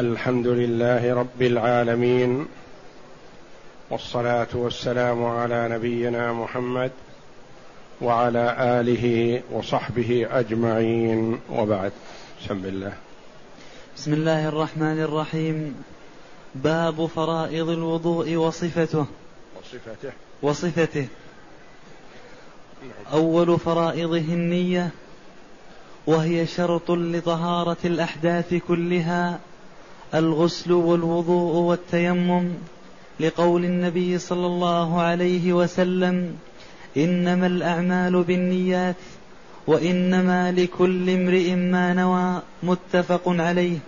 الحمد لله رب العالمين والصلاة والسلام على نبينا محمد وعلى آله وصحبه أجمعين. وبعد بسم الله. بسم الله الرحمن الرحيم. باب فرائض الوضوء وصفته. وصفته. وصفته. أول فرائضه النية وهي شرط لطهارة الأحداث كلها. الغسل والوضوء والتيمم لقول النبي صلى الله عليه وسلم إنما الأعمال بالنيات وإنما لكل امرئ ما نوى متفق عليه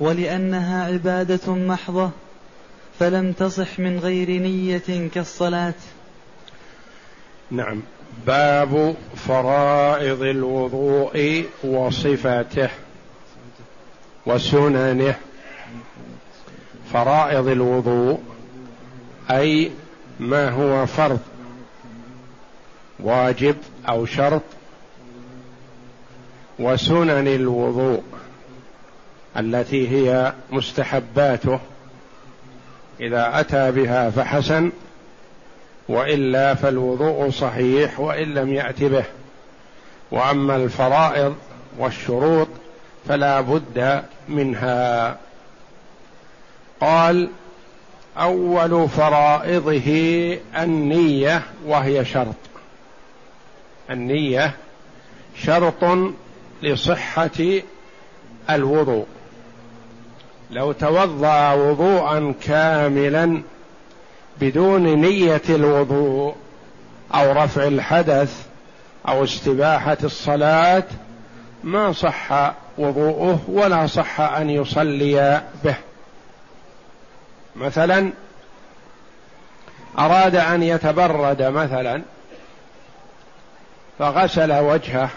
ولأنها عبادة محضة فلم تصح من غير نية كالصلاة. نعم. باب فرائض الوضوء وصفاته. وسننه فرائض الوضوء أي ما هو فرض واجب أو شرط وسنن الوضوء التي هي مستحباته إذا أتى بها فحسن وإلا فالوضوء صحيح وإن لم يات به. وأما الفرائض والشروط فلا بد منها. قال أول فرائضه النية وهي شرط. النية شرط لصحة الوضوء. لو توضأ وضوءا كاملا بدون نية الوضوء أو رفع الحدث أو استباحة الصلاة ما صح وضوءه ولا صح أن يصلي به. مثلا أراد أن يتبرد مثلا فغسل وجهه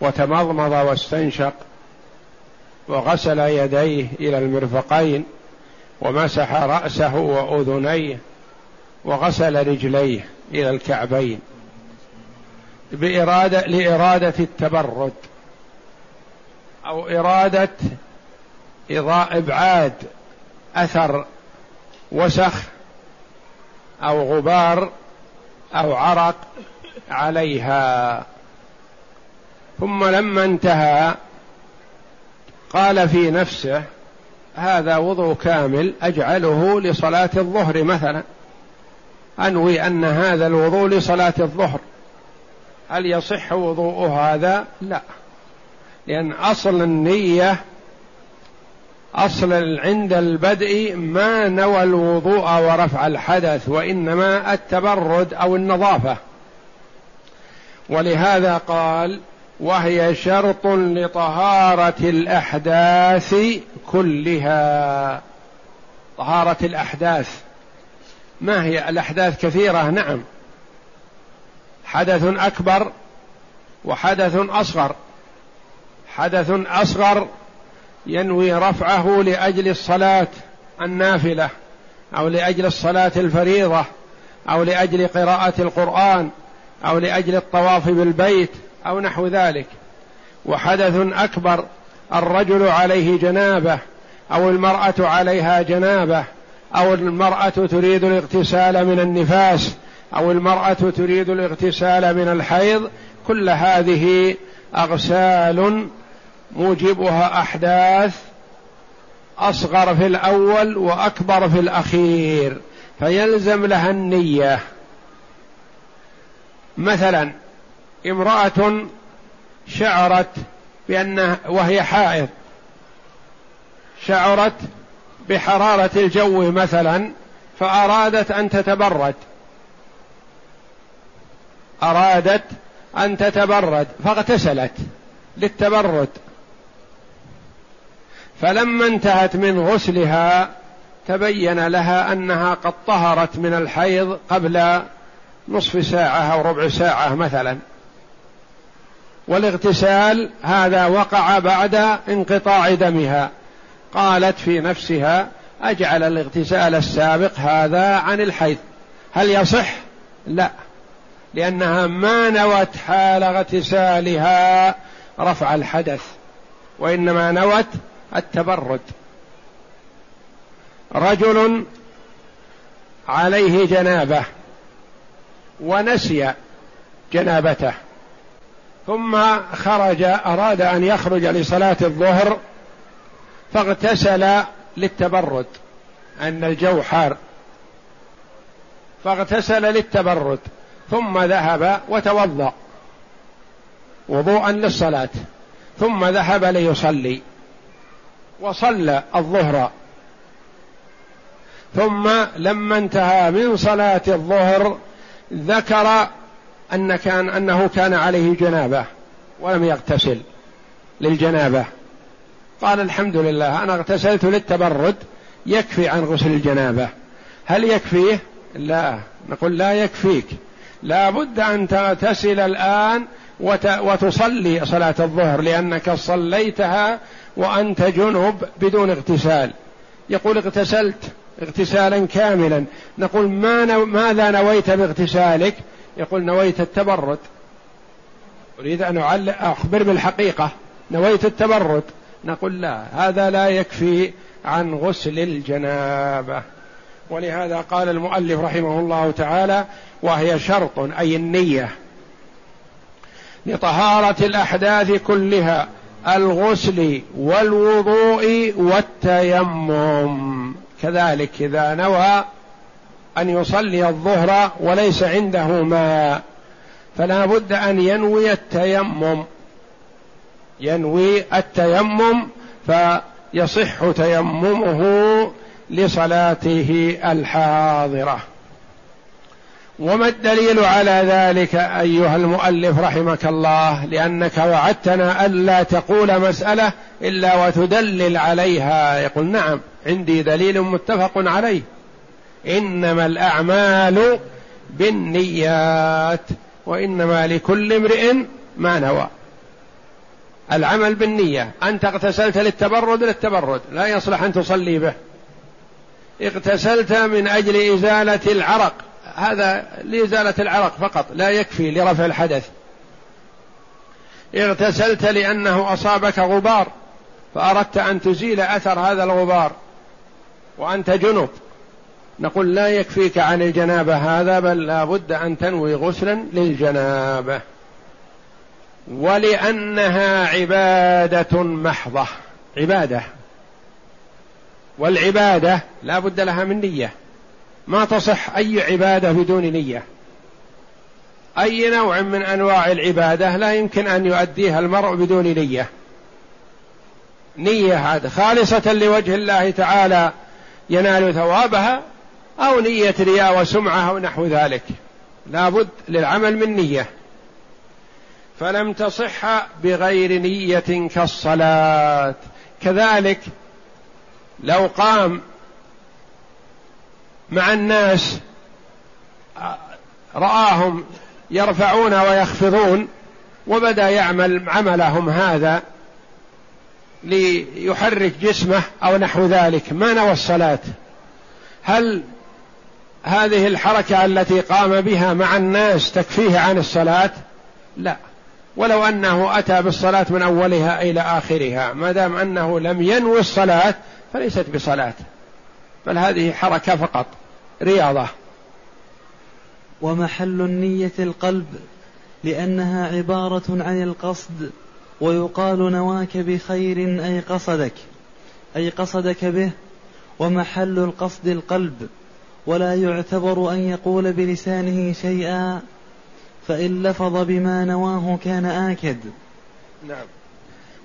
وتمضمض واستنشق وغسل يديه إلى المرفقين ومسح رأسه وأذنيه وغسل رجليه إلى الكعبين. بإرادة لإرادة التبرد. أو إرادة إبعاد أثر وسخ أو غبار أو عرق عليها. ثم لما انتهى قال في نفسه هذا وضوء كامل أجعله لصلاة الظهر مثلا. أنوي أن هذا الوضوء لصلاة الظهر. هل يصح وضوء هذا؟ لا. لأن أصل النية أصل عند البدء ما نوى الوضوء ورفع الحدث وإنما التبرد أو النظافة. ولهذا قال وهي شرط لطهارة الأحداث كلها. طهارة الأحداث. ما هي الأحداث كثيرة؟ نعم. حدث أكبر وحدث أصغر. حدث أصغر ينوي رفعه لأجل الصلاة النافلة أو لأجل الصلاة الفريضة أو لأجل قراءة القرآن أو لأجل الطواف بالبيت أو نحو ذلك. وحدث أكبر الرجل عليه جنابة أو المرأة عليها جنابة أو المرأة تريد الاغتسال من النفاس أو المرأة تريد الاغتسال من الحيض كل هذه أغسال موجبها أحداث أصغر في الأول وأكبر في الأخير فيلزم لها النية. مثلا امرأة شعرت بأنها وهي حائض. شعرت بحرارة الجو مثلا فأرادت أن تتبرد. أرادت أن تتبرد فاغتسلت للتبرد. فلما انتهت من غسلها تبين لها أنها قد طهرت من الحيض قبل نصف ساعة أو ربع ساعة مثلا. والاغتسال هذا وقع بعد انقطاع دمها. قالت في نفسها أجعل الاغتسال السابق هذا عن الحيض. هل يصح؟ لا. لأنها ما نوت حال اغتسالها رفع الحدث. وإنما نوت التبرد. رجل عليه جنابة ونسي جنابته ثم خرج أراد أن يخرج لصلاة الظهر فاغتسل للتبرد أن الجو حار فاغتسل للتبرد ثم ذهب وتوضأ وضوءا للصلاة ثم ذهب ليصلي. وصلى الظهر. ثم لما انتهى من صلاة الظهر ذكر أن كان أنه كان عليه جنابة ولم يغتسل للجنابة. قال الحمد لله أنا اغتسلت للتبرد يكفي عن غسل الجنابة. هل يكفيه؟ لا نقول لا يكفيك. لا بد أن تغتسل الآن وتصلي صلاة الظهر لأنك صليتها وأنت جنب بدون اغتسال. يقول اغتسلت اغتسالا كاملا. نقول ما نو... ماذا نويت باغتسالك؟ يقول نويت التبرد. أريد أن أخبر بالحقيقة. نويت التبرد. نقول لا هذا لا يكفي عن غسل الجنابة. ولهذا قال المؤلف رحمه الله تعالى وهي شرط أي النية لطهارة الأحداث كلها. الغسل والوضوء والتيمم. كذلك إذا نوى أن يصلي الظهر وليس عنده ماء فلا بد أن ينوي التيمم. ينوي التيمم فيصح تيممه لصلاته الحاضرة. وما الدليل على ذلك أيها المؤلف رحمك الله؟ لأنك وعدتنا ألا تقول مسألة إلا وتدلل عليها. يقول نعم عندي دليل متفق عليه. إنما الأعمال بالنيات وإنما لكل امرئ ما نوى. العمل بالنية أنت اغتسلت للتبرد للتبرد لا يصلح أن تصلي به. اغتسلت من أجل إزالة العرق. هذا لإزالة العرق فقط لا يكفي لرفع الحدث. اغتسلت لأنه أصابك غبار فأردت أن تزيل أثر هذا الغبار وأنت جنب. نقول لا يكفيك عن الجنابة هذا بل لا بد أن تنوي غسلا للجنابة. ولأنها عبادة محضة عبادة. والعبادة لا بد لها من نية. ما تصح أي عبادة بدون نية. أي نوع من أنواع العبادة لا يمكن أن يؤديها المرء بدون نية. هذا خالصة لوجه الله تعالى ينال ثوابها أو نية رياء وسمعة أو نحو ذلك. لابد للعمل من نية. فلم تصح بغير نية كالصلاة. كذلك لو قام مع الناس رآهم يرفعون ويخفضون وبدأ يعمل عملهم هذا ليحرك جسمه أو نحو ذلك. ما نوى الصلاة؟ هل هذه الحركة التي قام بها مع الناس تكفيه عن الصلاة؟ لا. ولو أنه أتى بالصلاة من أولها إلى آخرها ما دام أنه لم ينوي الصلاة فليست بصلاة. بل هذه حركة فقط رياضة. ومحل النية القلب لأنها عبارة عن القصد ويقال نواك بخير أي قصدك أي قصدك به. ومحل القصد القلب ولا يعتبر أن يقول بلسانه شيئا فإن لفظ بما نواه كان آكد. نعم.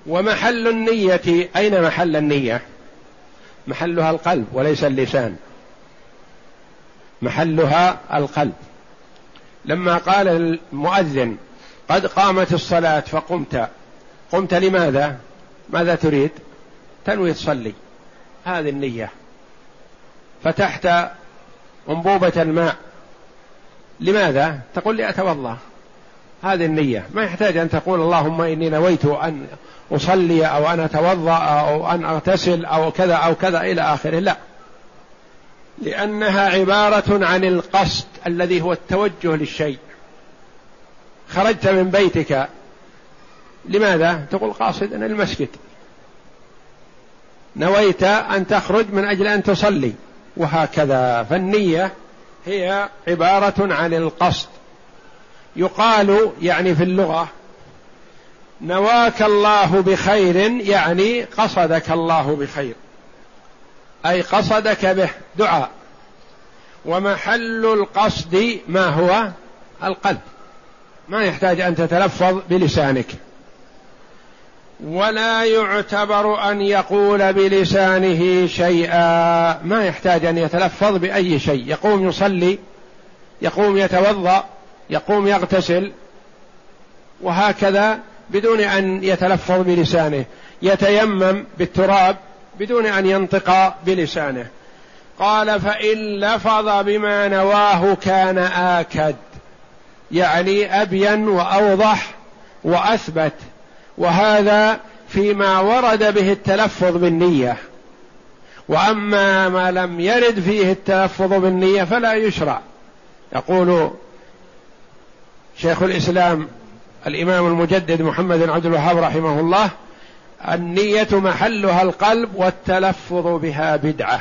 ومحل النية أين محل النية؟ محلها القلب وليس اللسان. محلها القلب. لما قال المؤذن قد قامت الصلاة فقمت. قمت لماذا؟ ماذا تريد؟ تنوي تصلي. هذه النية. فتحت أنبوبة الماء. لماذا؟ تقول لي أتوضأ. هذه النية. ما يحتاج أن تقول اللهم إني نويت أن أصلي أو أن أتوضأ أو أن أغتسل أو كذا أو كذا إلى آخره. لا. لأنها عبارة عن القصد الذي هو التوجه للشيء. خرجت من بيتك. لماذا؟ تقول قاصدا المسجد. نويت أن تخرج من أجل أن تصلي. وهكذا. فالنية هي عبارة عن القصد. يقال يعني في اللغة نواك الله بخير يعني قصدك الله بخير. أي قصدك به دعاء. ومحل القصد ما هو؟ القلب. ما يحتاج أن تتلفظ بلسانك. ولا يعتبر أن يقول بلسانه شيئا. ما يحتاج أن يتلفظ بأي شيء. يقوم يصلي يقوم يتوضأ يقوم يغتسل. وهكذا بدون أن يتلفظ بلسانه يتيمم بالتراب بدون أن ينطق بلسانه. قال فإن لفظ بما نواه كان آكد يعني أبين وأوضح وأثبت وهذا فيما ورد به التلفظ بالنية. وأما ما لم يرد فيه التلفظ بالنية فلا يشرع. يقول شيخ الإسلام الإمام المجدد محمد بن عبد الوهاب رحمه الله النية محلها القلب والتلفظ بها بدعة.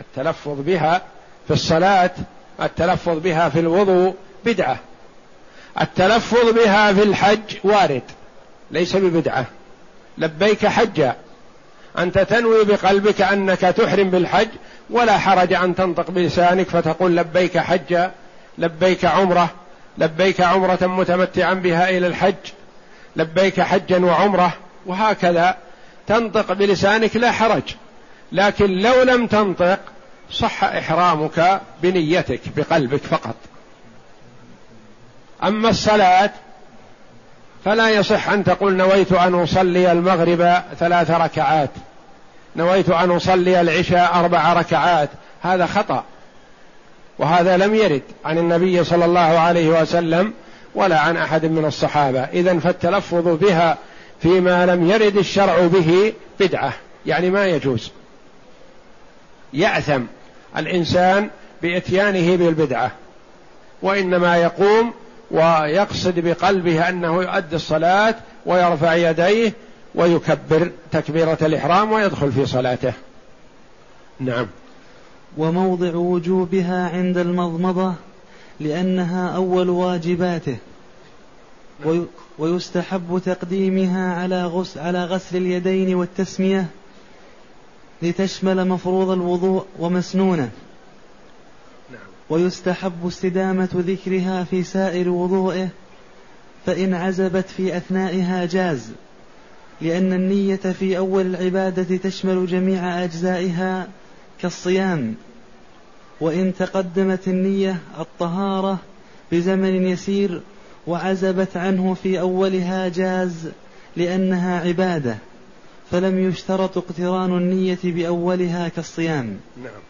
التلفظ بها في الصلاة التلفظ بها في الوضوء بدعة. التلفظ بها في الحج وارد ليس ببدعة. لبيك حجا. أنت تنوي بقلبك أنك تحرم بالحج ولا حرج أن تنطق بلسانك فتقول لبيك حجا لبيك عمرة. لبيك عمرة متمتعا بها إلى الحج لبيك حجا وعمرة وهكذا تنطق بلسانك لا حرج. لكن لو لم تنطق صح إحرامك بنيتك بقلبك فقط. أما الصلاة فلا يصح أن تقول نويت أن أصلي المغرب ثلاث ركعات نويت أن أصلي العشاء أربع ركعات. هذا خطأ. وهذا لم يرد عن النبي صلى الله عليه وسلم ولا عن أحد من الصحابة. اذا فالتلفظ بها فيما لم يرد الشرع به بدعة يعني ما يجوز. يأثم الإنسان بإتيانه بالبدعة وإنما يقوم ويقصد بقلبه أنه يؤدي الصلاة ويرفع يديه ويكبر تكبيرة الإحرام ويدخل في صلاته. نعم. وموضع وجوبها عند المضمضة لأنها أول واجباته. ويستحب تقديمها على غسل, على غسل اليدين والتسمية لتشمل مفروض الوضوء ومسنونه. ويستحب استدامة ذكرها في سائر وضوئه فإن عزبت في أثنائها جاز لأن النية في أول العبادة تشمل جميع أجزائها كالصيام وإن تقدمت النية الطهارة بزمن يسير وعزبت عنه في أولها جاز لأنها عبادة فلم يشترط اقتران النية بأولها كالصيام. نعم.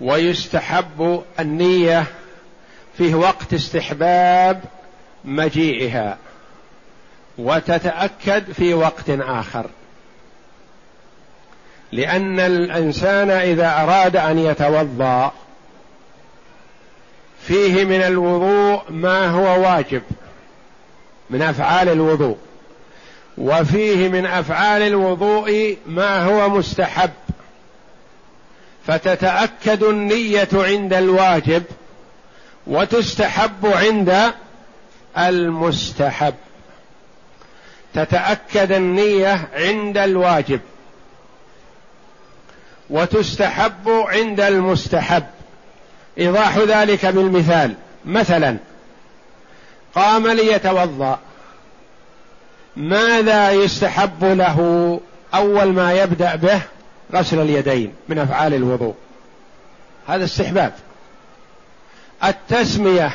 ويستحب النية في وقت استحباب مجيئها وتتأكد في وقت آخر. لأن الإنسان إذا أراد أن يتوضأ فيه من الوضوء ما هو واجب من أفعال الوضوء وفيه من أفعال الوضوء ما هو مستحب. فتتأكد النية عند الواجب وتستحب عند المستحب. تتأكد النية عند الواجب. وتستحب عند المستحب. إيضاح ذلك بالمثال. مثلا قام ليتوضأ. ماذا يستحب له؟ أول ما يبدأ به غسل اليدين من أفعال الوضوء. هذا استحباب. التسمية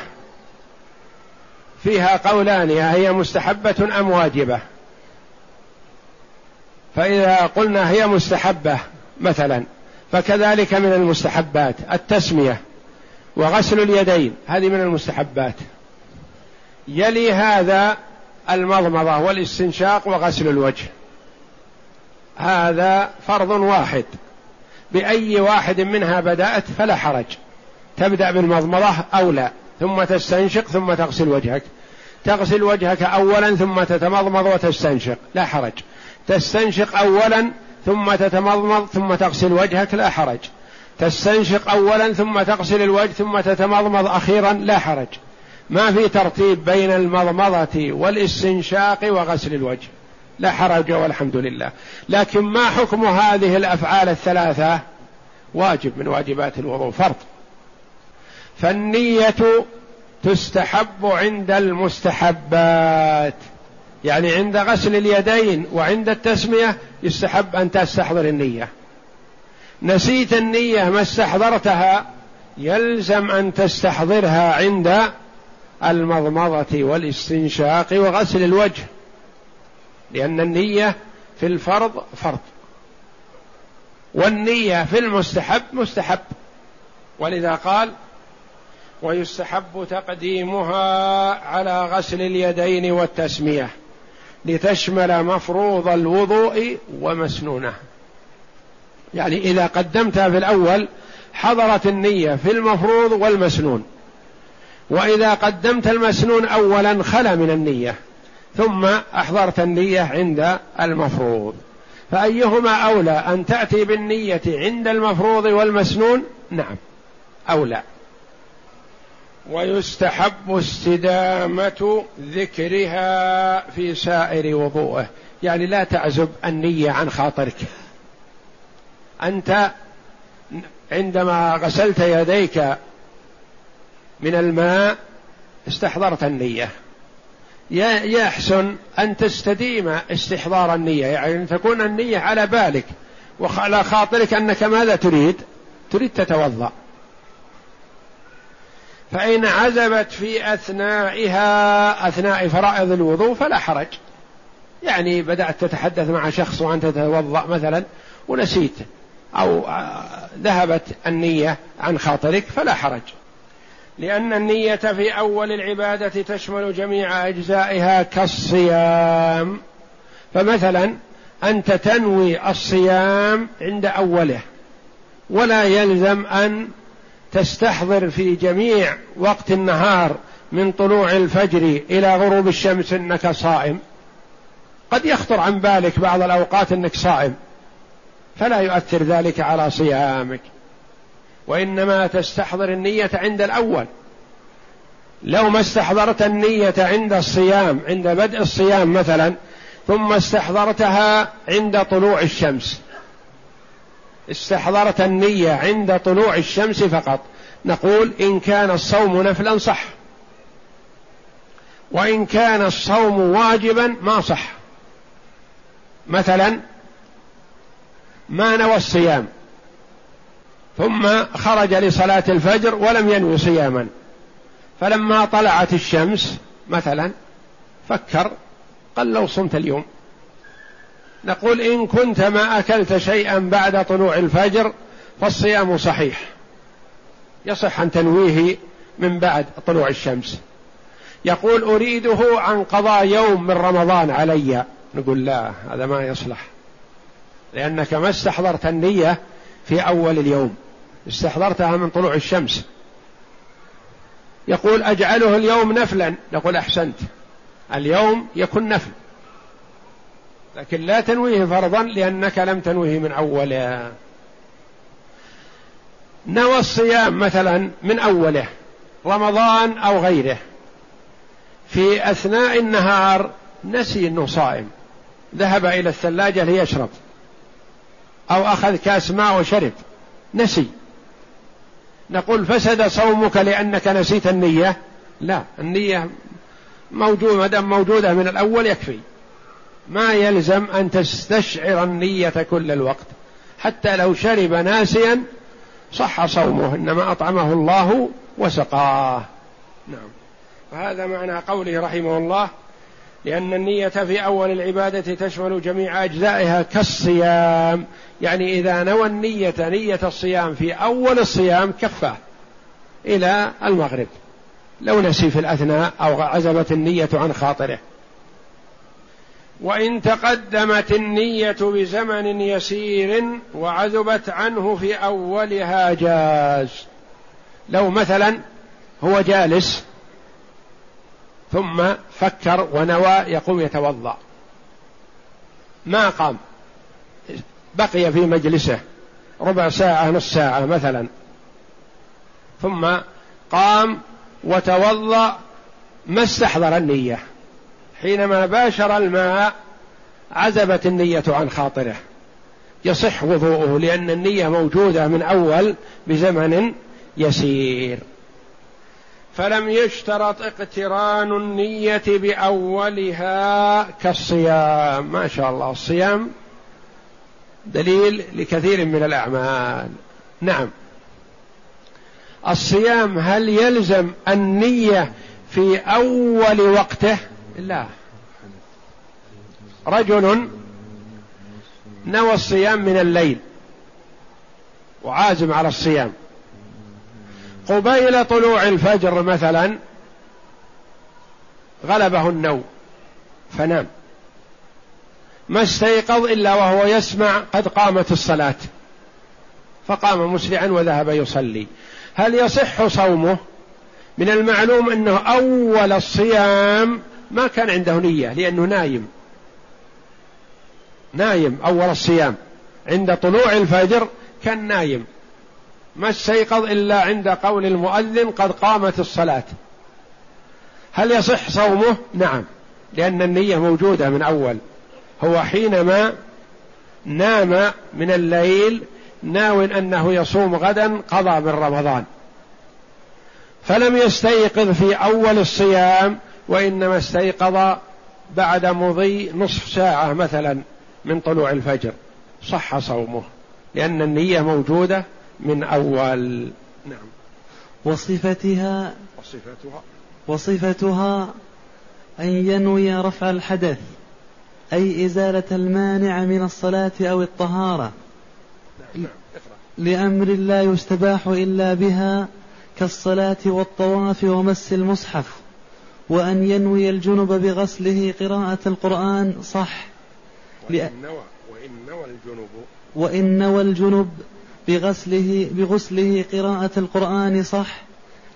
فيها قولان هي مستحبة أم واجبة؟ فإذا قلنا هي مستحبة مثلا فكذلك من المستحبات التسمية وغسل اليدين هذه من المستحبات. يلي هذا المضمضة والاستنشاق وغسل الوجه. هذا فرض واحد. بأي واحد منها بدأت فلا حرج. تبدأ بالمضمضة أو لا ثم تستنشق ثم تغسل وجهك. تغسل وجهك اولا ثم تتمضمض وتستنشق لا حرج. تستنشق أولا ثم تتمضمض ثم تغسل وجهك لا حرج. تستنشق أولا ثم تغسل الوجه ثم تتمضمض أخيرا لا حرج. ما في ترتيب بين المضمضة والاستنشاق وغسل الوجه. لا حرج والحمد لله. لكن ما حكم هذه الأفعال الثلاثة؟ واجب من واجبات الوضوء فرض. فالنية تستحب عند المستحبات. يعني عند غسل اليدين وعند التسمية يستحب أن تستحضر النية. نسيت النية ما استحضرتها يلزم أن تستحضرها عند المضمضة والاستنشاق وغسل الوجه لأن النية في الفرض فرض. والنية في المستحب مستحب. ولذا قال ويستحب تقديمها على غسل اليدين والتسمية. لتشمل مفروض الوضوء ومسنونه. يعني إذا قدمتها في الأول حضرت النية في المفروض والمسنون. وإذا قدمت المسنون اولا خلا من النية ثم أحضرت النية عند المفروض. فأيهما أولى أن تأتي بالنية عند المفروض والمسنون؟ نعم أولى. ويستحب استدامة ذكرها في سائر وضوءه يعني لا تعزب النية عن خاطرك. أنت عندما غسلت يديك من الماء استحضرت النية. يحسن أن تستديم استحضار النية. يعني أن تكون النية على بالك وعلى خاطرك أنك ماذا تريد؟ تريد تتوضأ. فإن عزبت في أثنائها أثناء فرائض الوضوء فلا حرج. يعني بدأت تتحدث مع شخص وأنت تتوضأ مثلا ونسيت أو ذهبت النية عن خاطرك فلا حرج. لأن النية في أول العبادة تشمل جميع أجزائها كالصيام. فمثلا أنت تنوي الصيام عند أوله ولا يلزم أن تستحضر في جميع وقت النهار من طلوع الفجر إلى غروب الشمس إنك صائم. قد يخطر عن بالك بعض الأوقات إنك صائم. فلا يؤثر ذلك على صيامك. وإنما تستحضر النية عند الأول. لو ما استحضرت النية عند الصيام عند بدء الصيام مثلا ثم استحضرتها عند طلوع الشمس. استحضرت النية عند طلوع الشمس فقط. نقول إن كان الصوم نفلا صح. وإن كان الصوم واجبا ما صح. مثلا ما نوى الصيام ثم خرج لصلاة الفجر ولم ينوي صياما. فلما طلعت الشمس مثلا فكر قال لو صمت اليوم. نقول إن كنت ما أكلت شيئا بعد طلوع الفجر فالصيام صحيح. يصح أن تنويه من بعد طلوع الشمس. يقول أريده عن قضاء يوم من رمضان علي. نقول لا هذا ما يصلح. لأنك ما استحضرت النية في أول اليوم. استحضرتها من طلوع الشمس. يقول أجعله اليوم نفلا. نقول أحسنت. اليوم يكون نفل. لكن لا تنويه فرضا لأنك لم تنويه من أوله. نوى الصيام مثلا من أوله رمضان أو غيره. في أثناء النهار نسي أنه صائم. ذهب إلى الثلاجة ليشرب. أو أخذ كاس ماء وشرب. نسي. نقول فسد صومك لأنك نسيت النية؟ لا النية موجودة ما دام موجودة من الأول يكفي. ما يلزم أن تستشعر النية كل الوقت. حتى لو شرب ناسيا صح صومه إنما أطعمه الله وسقاه. نعم. وهذا معنى قوله رحمه الله لأن النية في أول العبادة تشمل جميع أجزائها كالصيام. يعني إذا نوى النية نية الصيام في أول الصيام كفاه إلى المغرب. لو نسي في الأثناء أو عزبت النية عن خاطره. وإن تقدمت النية بزمن يسير وعذبت عنه في أولها جاز. لو مثلا هو جالس ثم فكر ونوى يقوم يتوضأ. ما قام. بقي في مجلسه ربع ساعة نص ساعة مثلا. ثم قام وتوضأ ما استحضر النية. حينما باشر الماء عزبت النية عن خاطره. يصح وضوءه لأن النية موجودة من أول بزمن يسير. فلم يشترط اقتران النية بأولها كالصيام. ما شاء الله الصيام دليل لكثير من الأعمال. نعم. الصيام هل يلزم النية في أول وقته؟ لا رجل نوى الصيام من الليل وعازم على الصيام. قبيل طلوع الفجر مثلا غلبه النوم فنام. ما استيقظ إلا وهو يسمع قد قامت الصلاة. فقام مسرعا وذهب يصلي. هل يصح صومه؟ من المعلوم أنه أول الصيام ما كان عنده نية لأنه نايم. نايم أول الصيام. عند طلوع الفجر كان نايم. ما استيقظ إلا عند قول المؤذن قد قامت الصلاة. هل يصح صومه؟ نعم لأن النية موجودة من أول. هو حينما نام من الليل ناو أنه يصوم غدا قضى من رمضان. فلم يستيقظ في أول الصيام وإنما استيقظ بعد مضي نصف ساعة مثلا من طلوع الفجر. صح صومه لأن النية موجودة من أول نعم. وصفتها وصفتها. وصفتها أن ينوي رفع الحدث أي إزالة المانع من الصلاة أو الطهارة. نعم. لأمر لا يستباح إلا بها كالصلاة والطواف ومس المصحف. وأن ينوي الجنب بغسله قراءة القرآن صح. وإن نوى وإن نوى الجنب وإن نوى الجنب بغسله بغسله قراءة القرآن صح.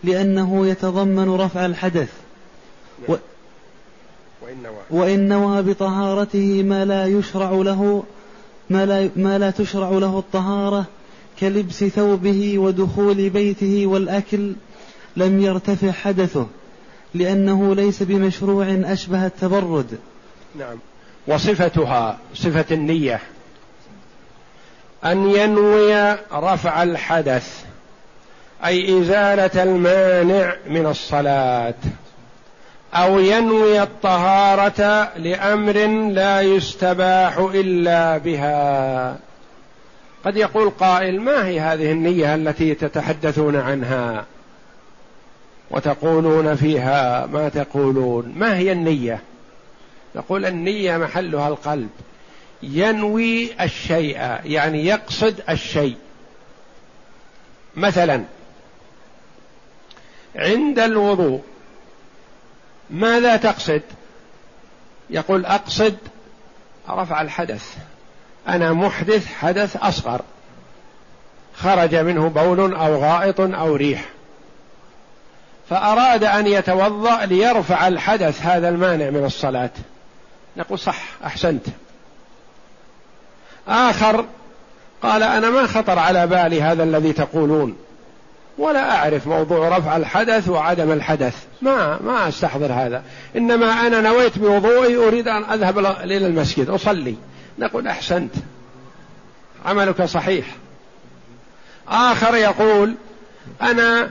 لأنه يتضمن رفع الحدث. نعم. وإن نوى. وإن نوى بطهارته ما لا يشرع له ما لا, ما لا تشرع له الطهارة كلبس ثوبه ودخول بيته والأكل لم يرتفع حدثه. لأنه ليس بمشروع أشبه التبرد. نعم. وصفتها صفة النية. أن ينوي رفع الحدث أي إزالة المانع من الصلاة. أو ينوي الطهارة لأمر لا يستباح إلا بها. قد يقول قائل ما هي هذه النية التي تتحدثون عنها؟ وتقولون فيها ما تقولون. ما هي النية؟ نقول النية محلها القلب. ينوي الشيء يعني يقصد الشيء. مثلا عند الوضوء ماذا تقصد؟ يقول أقصد رفع الحدث. أنا محدث حدث أصغر. خرج منه بول أو غائط أو ريح. فأراد أن يتوضأ ليرفع الحدث هذا المانع من الصلاة. نقول صح أحسنت. آخر قال أنا ما خطر على بالي هذا الذي تقولون. ولا أعرف موضوع رفع الحدث وعدم الحدث. ما ما أستحضر هذا. إنما أنا نويت بوضوئي أريد أن أذهب إلى المسجد أصلي. نقول أحسنت. عملك صحيح. آخر يقول أنا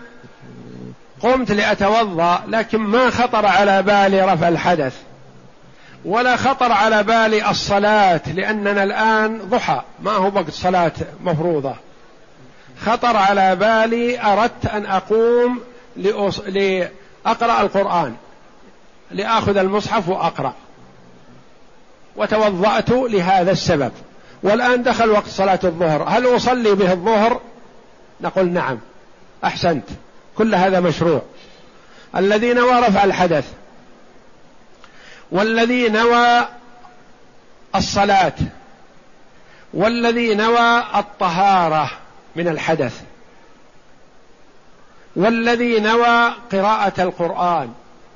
قمت لأتوضأ لكن ما خطر على بالي رفع الحدث ولا خطر على بالي الصلاة لأننا الآن ضحى ما هو وقت صلاة مفروضة. خطر على بالي أردت أن أقوم لأقرأ القرآن لآخذ المصحف وأقرأ. وتوضأت لهذا السبب. والآن دخل وقت صلاة الظهر هل أصلي به الظهر؟ نقول نعم. أحسنت. كل هذا مشروع. الذي نوى رفع الحدث. والذي نوى الصلاة. والذي نوى الطهارة من الحدث. والذي نوى قراءة القرآن.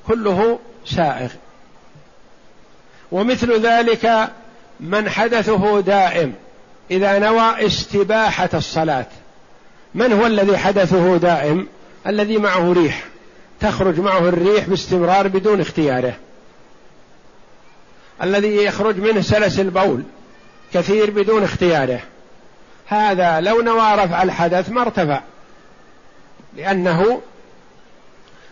كله سائغ. ومثل ذلك من حدثه دائم. إذا نوى استباحة الصلاة. من هو الذي حدثه دائم؟ الذي معه ريح. تخرج معه الريح باستمرار بدون اختياره. الذي يخرج منه سلس البول كثير بدون اختياره. هذا لو نوى رفع الحدث ما ارتفع. لأنه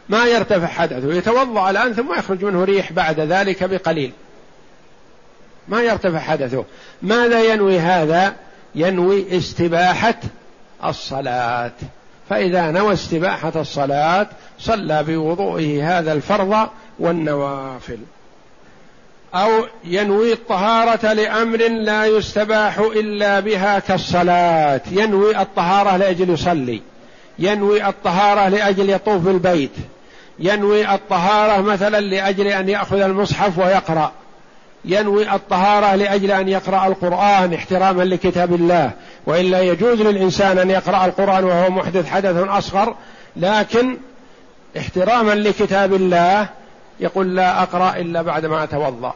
ما يرتفع حدثه يتوضأ الآن ثم يخرج منه ريح بعد ذلك بقليل. ما يرتفع حدثه. ماذا ينوي هذا؟ ينوي استباحة الصلاة. فإذا نوى استباحة الصلاة صلى بوضوئه هذا الفرض والنوافل. أو ينوي الطهارة لأمر لا يستباح إلا بها كالصلاة. ينوي الطهارة لأجل يصلي. ينوي الطهارة لأجل يطوف بالبيت. ينوي الطهارة مثلا لأجل أن يأخذ المصحف ويقرأ. ينوي الطهارة لأجل أن يقرأ القرآن احتراما لكتاب الله وإلا يجوز للإنسان أن يقرأ القرآن وهو محدث حدث أصغر لكن احتراما لكتاب الله يقول لا أقرأ إلا بعد ما أتوضأ.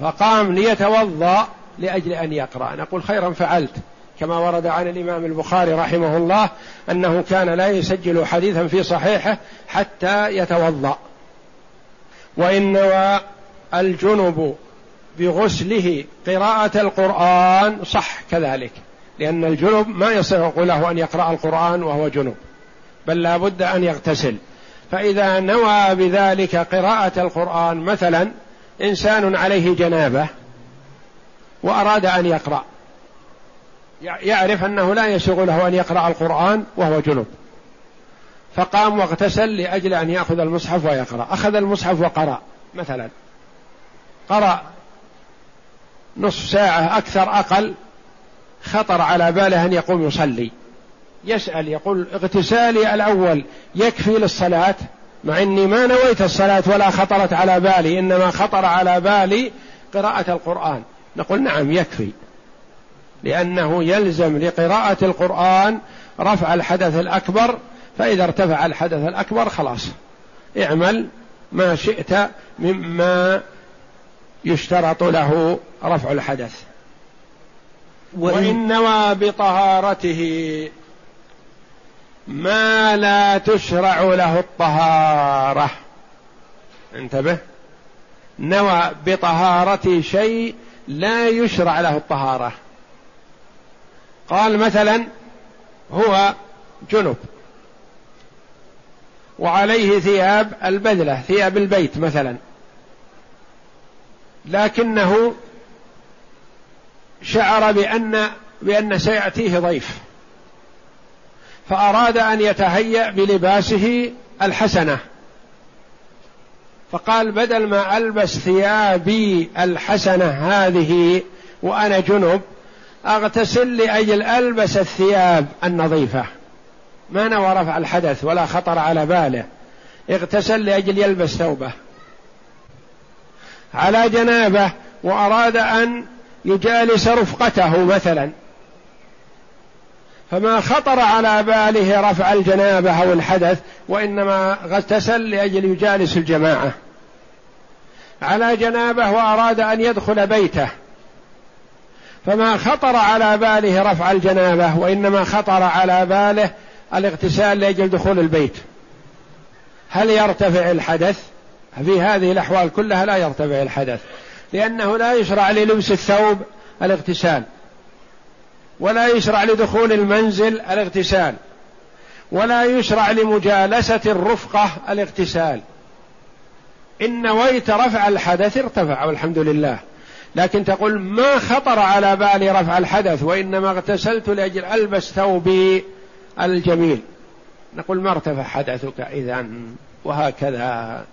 فقام ليتوضأ لأجل أن يقرأ. نقول خيرا فعلت كما ورد عن الإمام البخاري رحمه الله أنه كان لا يسجل حديثا في صحيحه حتى يتوضأ. وإن الجنب بغسله قراءة القرآن صح كذلك. لأن الجنب ما يصح له أن يقرأ القرآن وهو جنب بل لا بد أن يغتسل. فإذا نوى بذلك قراءة القرآن مثلا إنسان عليه جنابة وأراد أن يقرأ. يعرف أنه لا يسوغ له أن يقرأ القرآن وهو جنب فقام واغتسل لأجل أن يأخذ المصحف ويقرأ. أخذ المصحف وقرأ مثلا. قرأ. نصف ساعة أكثر أقل خطر على باله أن يقوم يصلي. يسأل يقول اغتسالي الأول يكفي للصلاة؟ مع أني ما نويت الصلاة ولا خطرت على بالي إنما خطر على بالي قراءة القرآن. نقول نعم يكفي. لأنه يلزم لقراءة القرآن رفع الحدث الأكبر فإذا ارتفع الحدث الأكبر خلاص. اعمل ما شئت مما يشترط له رفع الحدث. وإن نوى بطهارته ما لا تشرع له الطهارة. انتبه. نوى بطهارة شيء لا يشرع له الطهارة. قال مثلا هو جنب. وعليه ثياب البذلة ثياب البيت مثلا. لكنه شعر بأن بأن سيأتيه ضيف فأراد أن يتهيأ بلباسه الحسنة. فقال بدل ما ألبس ثيابي الحسنة هذه وأنا جنب أغتسل لأجل ألبس الثياب النظيفة. ما نوى رفع الحدث ولا خطر على باله. اغتسل لأجل يلبس ثوبه. على جنابه وأراد أن يجالس رفقته مثلا. فما خطر على باله رفع الجنابة أو الحدث وإنما اغتسل لأجل يجالس الجماعة. على جنابة وأراد أن يدخل بيته. فما خطر على باله رفع الجنابة وإنما خطر على باله الاغتسال لأجل دخول البيت. هل يرتفع الحدث؟ في هذه الأحوال كلها لا يرتفع الحدث لأنه لا يشرع للبس الثوب الاغتسال ولا يشرع لدخول المنزل الاغتسال ولا يشرع لمجالسة الرفقة الاغتسال. إن نويت رفع الحدث ارتفع والحمد لله لكن تقول ما خطر على بالي رفع الحدث وإنما اغتسلت لأجل ألبس ثوبي الجميل. نقول ما ارتفع حدثك إذا وهكذا.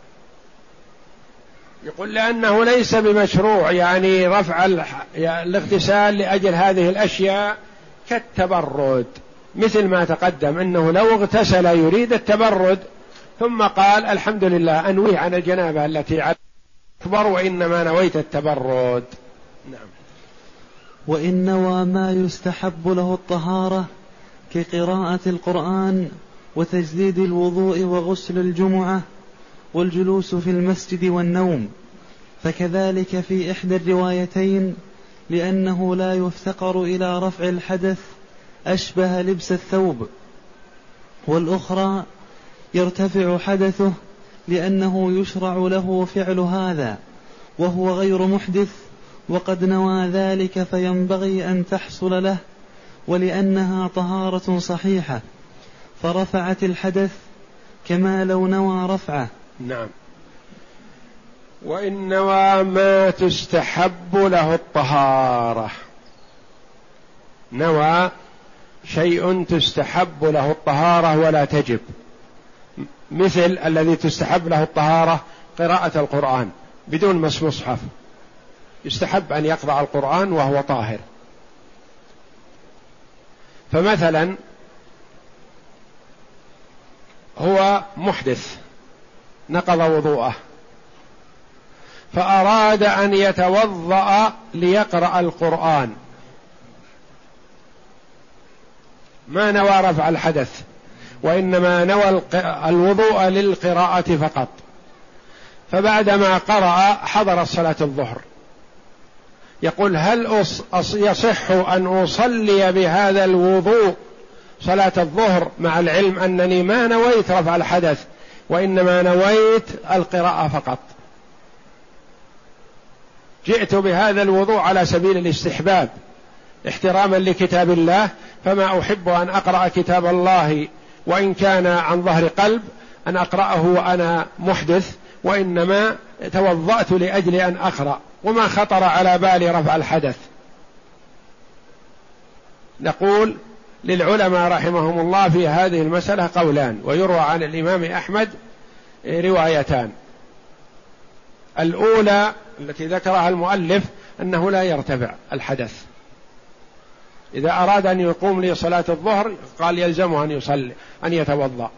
يقول لأنه ليس بمشروع يعني رفع الاغتسال لأجل هذه الأشياء كالتبرد. مثل ما تقدم أنه لو اغتسل يريد التبرد ثم قال الحمد لله أنوي عن الجنابة التي على أكبر وإنما نويت التبرد. نعم. وإن نوى ما يستحب له الطهارة كقراءة القرآن وتجديد الوضوء وغسل الجمعة والجلوس في المسجد والنوم. فكذلك في إحدى الروايتين لأنه لا يفتقر إلى رفع الحدث أشبه لبس الثوب. والأخرى يرتفع حدثه لأنه يشرع له فعل هذا وهو غير محدث وقد نوى ذلك فينبغي أن تحصل له ولأنها طهارة صحيحة. فرفعت الحدث كما لو نوى رفعه. نعم. وإن نوى ما تستحب له الطهارة. نوى شيء تستحب له الطهارة ولا تجب. مثل الذي تستحب له الطهارة قراءة القرآن بدون مس مصحف. يستحب أن يقرأ القرآن وهو طاهر. فمثلا هو محدث. نقض وضوءه. فأراد أن يتوضأ ليقرأ القرآن. ما نوى رفع الحدث وإنما نوى الوضوء للقراءة فقط. فبعدما قرأ حضرت صلاة الظهر. يقول هل يصح أن أصلي بهذا الوضوء صلاة الظهر مع العلم أنني ما نويت رفع الحدث وإنما نويت القراءة فقط. جئت بهذا الوضوء على سبيل الاستحباب احتراما لكتاب الله فما أحب أن أقرأ كتاب الله وإن كان عن ظهر قلب أن أقرأه وأنا محدث وإنما توضأت لأجل أن أقرأ وما خطر على بالي رفع الحدث. نقول للعلماء رحمهم الله في هذه المسألة قولان ويروى عن الإمام أحمد روايتان. الأولى التي ذكرها المؤلف أنه لا يرتفع الحدث. إذا أراد أن يقوم لصلاة الظهر قال يلزمه أن يصلي أن يتوضأ.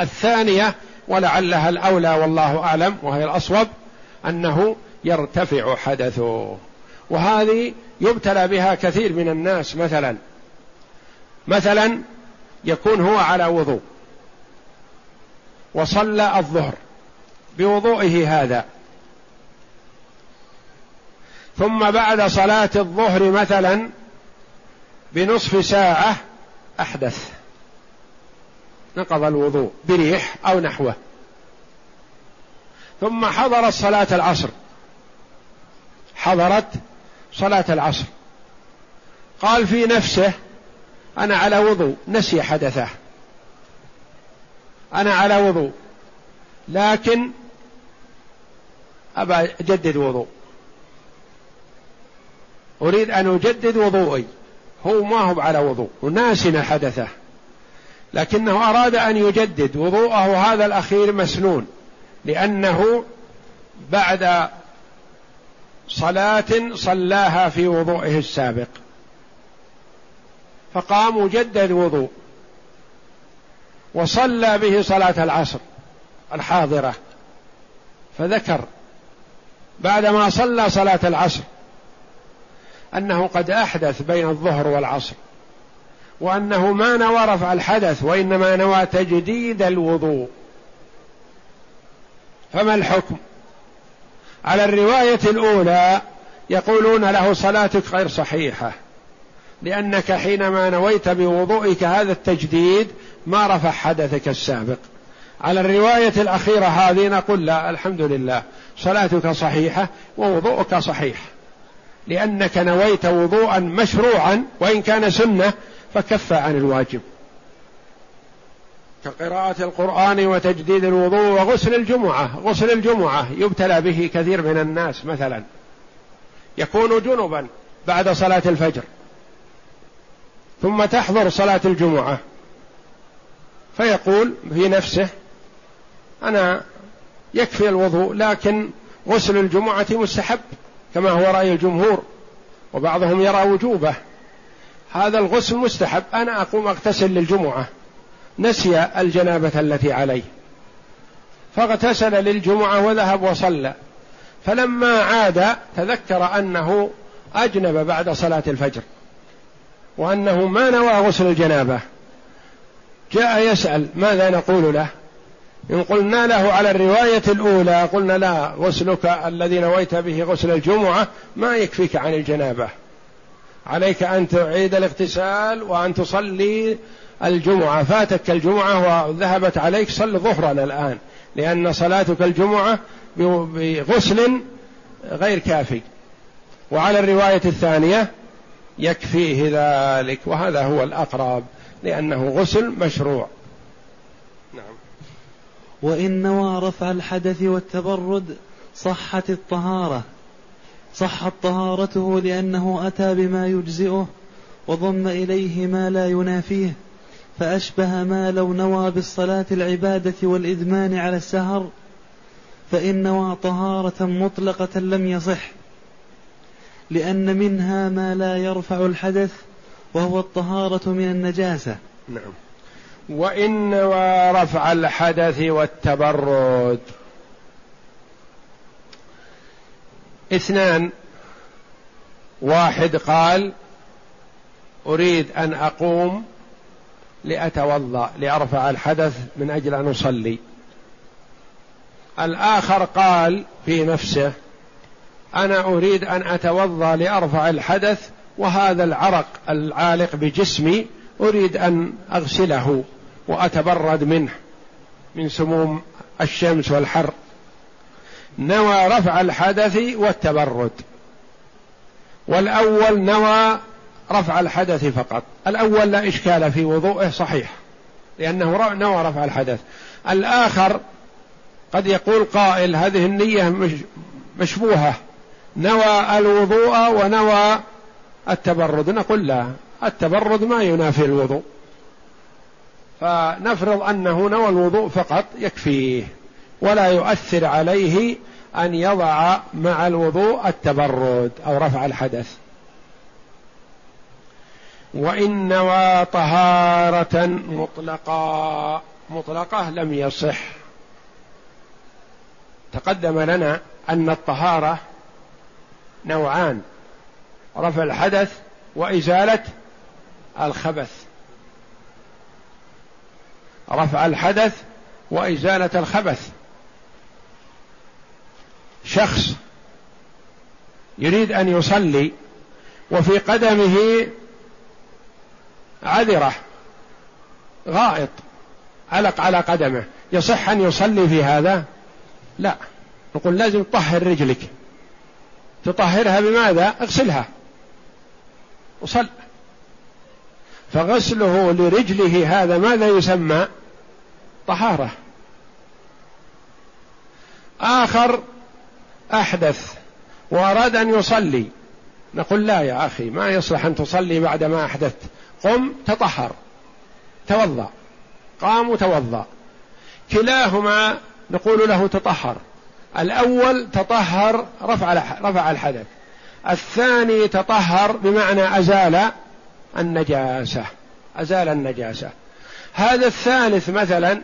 الثانية ولعلها الأولى والله أعلم وهي الأصوب أنه يرتفع حدثه. وهذه يبتلى بها كثير من الناس مثلا مثلا يكون هو على وضوء وصلى الظهر بوضوئه هذا. ثم بعد صلاة الظهر مثلا بنصف ساعة أحدث. نقض الوضوء بريح أو نحوه. ثم حضرت صلاة العصر. حضرت صلاة العصر. قال في نفسه أنا على وضوء نسي حدثه. أنا على وضوء. لكن أبى أجدد وضوء. أريد أن أجدد وضوئي هو ما هو على وضوء. وناسنا حدثه. لكنه أراد أن يجدد وضوءه هذا الأخير مسنون. لأنه بعد صلاة صلاها في وضوئه السابق. فقام وجدد وضوء وصلى به صلاة العصر الحاضرة فذكر بعدما صلى صلاة العصر أنه قد أحدث بين الظهر والعصر وأنه ما نوى رفع الحدث وإنما نوى تجديد الوضوء فما الحكم؟ على الرواية الأولى يقولون له صلاتك غير صحيحة لأنك حينما نويت بوضوئك هذا التجديد ما رفع حدثك السابق. على الرواية الأخيرة هذه نقول لا الحمد لله. صلاتك صحيحة ووضوءك صحيح. لأنك نويت وضوءا مشروعا وإن كان سنة فكف عن الواجب. كقراءة القرآن وتجديد الوضوء وغسل الجمعة. غسل الجمعة يبتلى به كثير من الناس مثلا. يكون جنبا بعد صلاة الفجر. ثم تحضر صلاة الجمعة. فيقول في نفسه أنا يكفي الوضوء لكن غسل الجمعة مستحب كما هو رأي الجمهور وبعضهم يرى وجوبه. هذا الغسل مستحب أنا أقوم أغتسل للجمعة. نسي الجنابة التي عليه. فاغتسل للجمعة وذهب وصلى. فلما عاد تذكر أنه أجنب بعد صلاة الفجر. وأنه ما نوى غسل الجنابة. جاء يسأل ماذا نقول له؟ إن قلنا له على الرواية الأولى قلنا لا غسلك الذي نويت به غسل الجمعة ما يكفيك عن الجنابة. عليك أن تعيد الاغتسال وأن تصلي الجمعة. فاتك الجمعة وذهبت عليك صل ظهرا الآن لأن صلاتك الجمعة بغسل غير كافي. وعلى الرواية الثانية يكفيه ذلك وهذا هو الأقرب لأنه غسل مشروع. نعم. وإن نوى رفع الحدث والتبرد صحت الطهارة. صحت طهارته لأنه أتى بما يجزئه وضم إليه ما لا ينافيه فأشبه ما لو نوى بالصلاة العبادة والإدمان على السهر فإن نوى طهارة مطلقة لم يصح. لأن منها ما لا يرفع الحدث وهو الطهارة من النجاسة. نعم. وإن رفع الحدث والتبرد. اثنان. واحد قال أريد أن أقوم لأتوضأ لأرفع الحدث من أجل أن أصلي. الآخر قال في نفسه أنا أريد أن أتوضأ لأرفع الحدث وهذا العرق العالق بجسمي أريد أن أغسله وأتبرد منه من سموم الشمس والحر. نوى رفع الحدث والتبرد. والأول نوى رفع الحدث فقط. الأول لا إشكال في وضوءه صحيح لأنه نوى رفع الحدث. الآخر قد يقول قائل هذه النية مشبوهة. نوى الوضوء ونوى التبرد. نقول لا التبرد ما ينافي الوضوء. فنفرض أنه نوى الوضوء فقط يكفيه ولا يؤثر عليه أن يضع مع الوضوء التبرد أو رفع الحدث. وإن نوى طهارة مطلقا مطلقة لم يصح. تقدم لنا أن الطهارة نوعان رفع الحدث وإزالة الخبث. رفع الحدث وإزالة الخبث. شخص يريد أن يصلي وفي قدمه عذرة غائط علق على قدمه يصح أن يصلي في هذا؟ لا. نقول لازم تطهر رجلك. تطهرها بماذا؟ اغسلها. وصل. فغسله لرجله هذا ماذا يسمى؟ طهارة. آخر أحدث. وأراد أن يصلي. نقول لا يا أخي ما يصلح أن تصلي بعد ما أحدثت. قم تطهر. توضأ. قام وتوضأ. كلاهما نقول له تطهر. الأول تطهر رفع رفع الحدث. الثاني تطهر بمعنى أزال النجاسة أزال النجاسة. هذا الثالث مثلا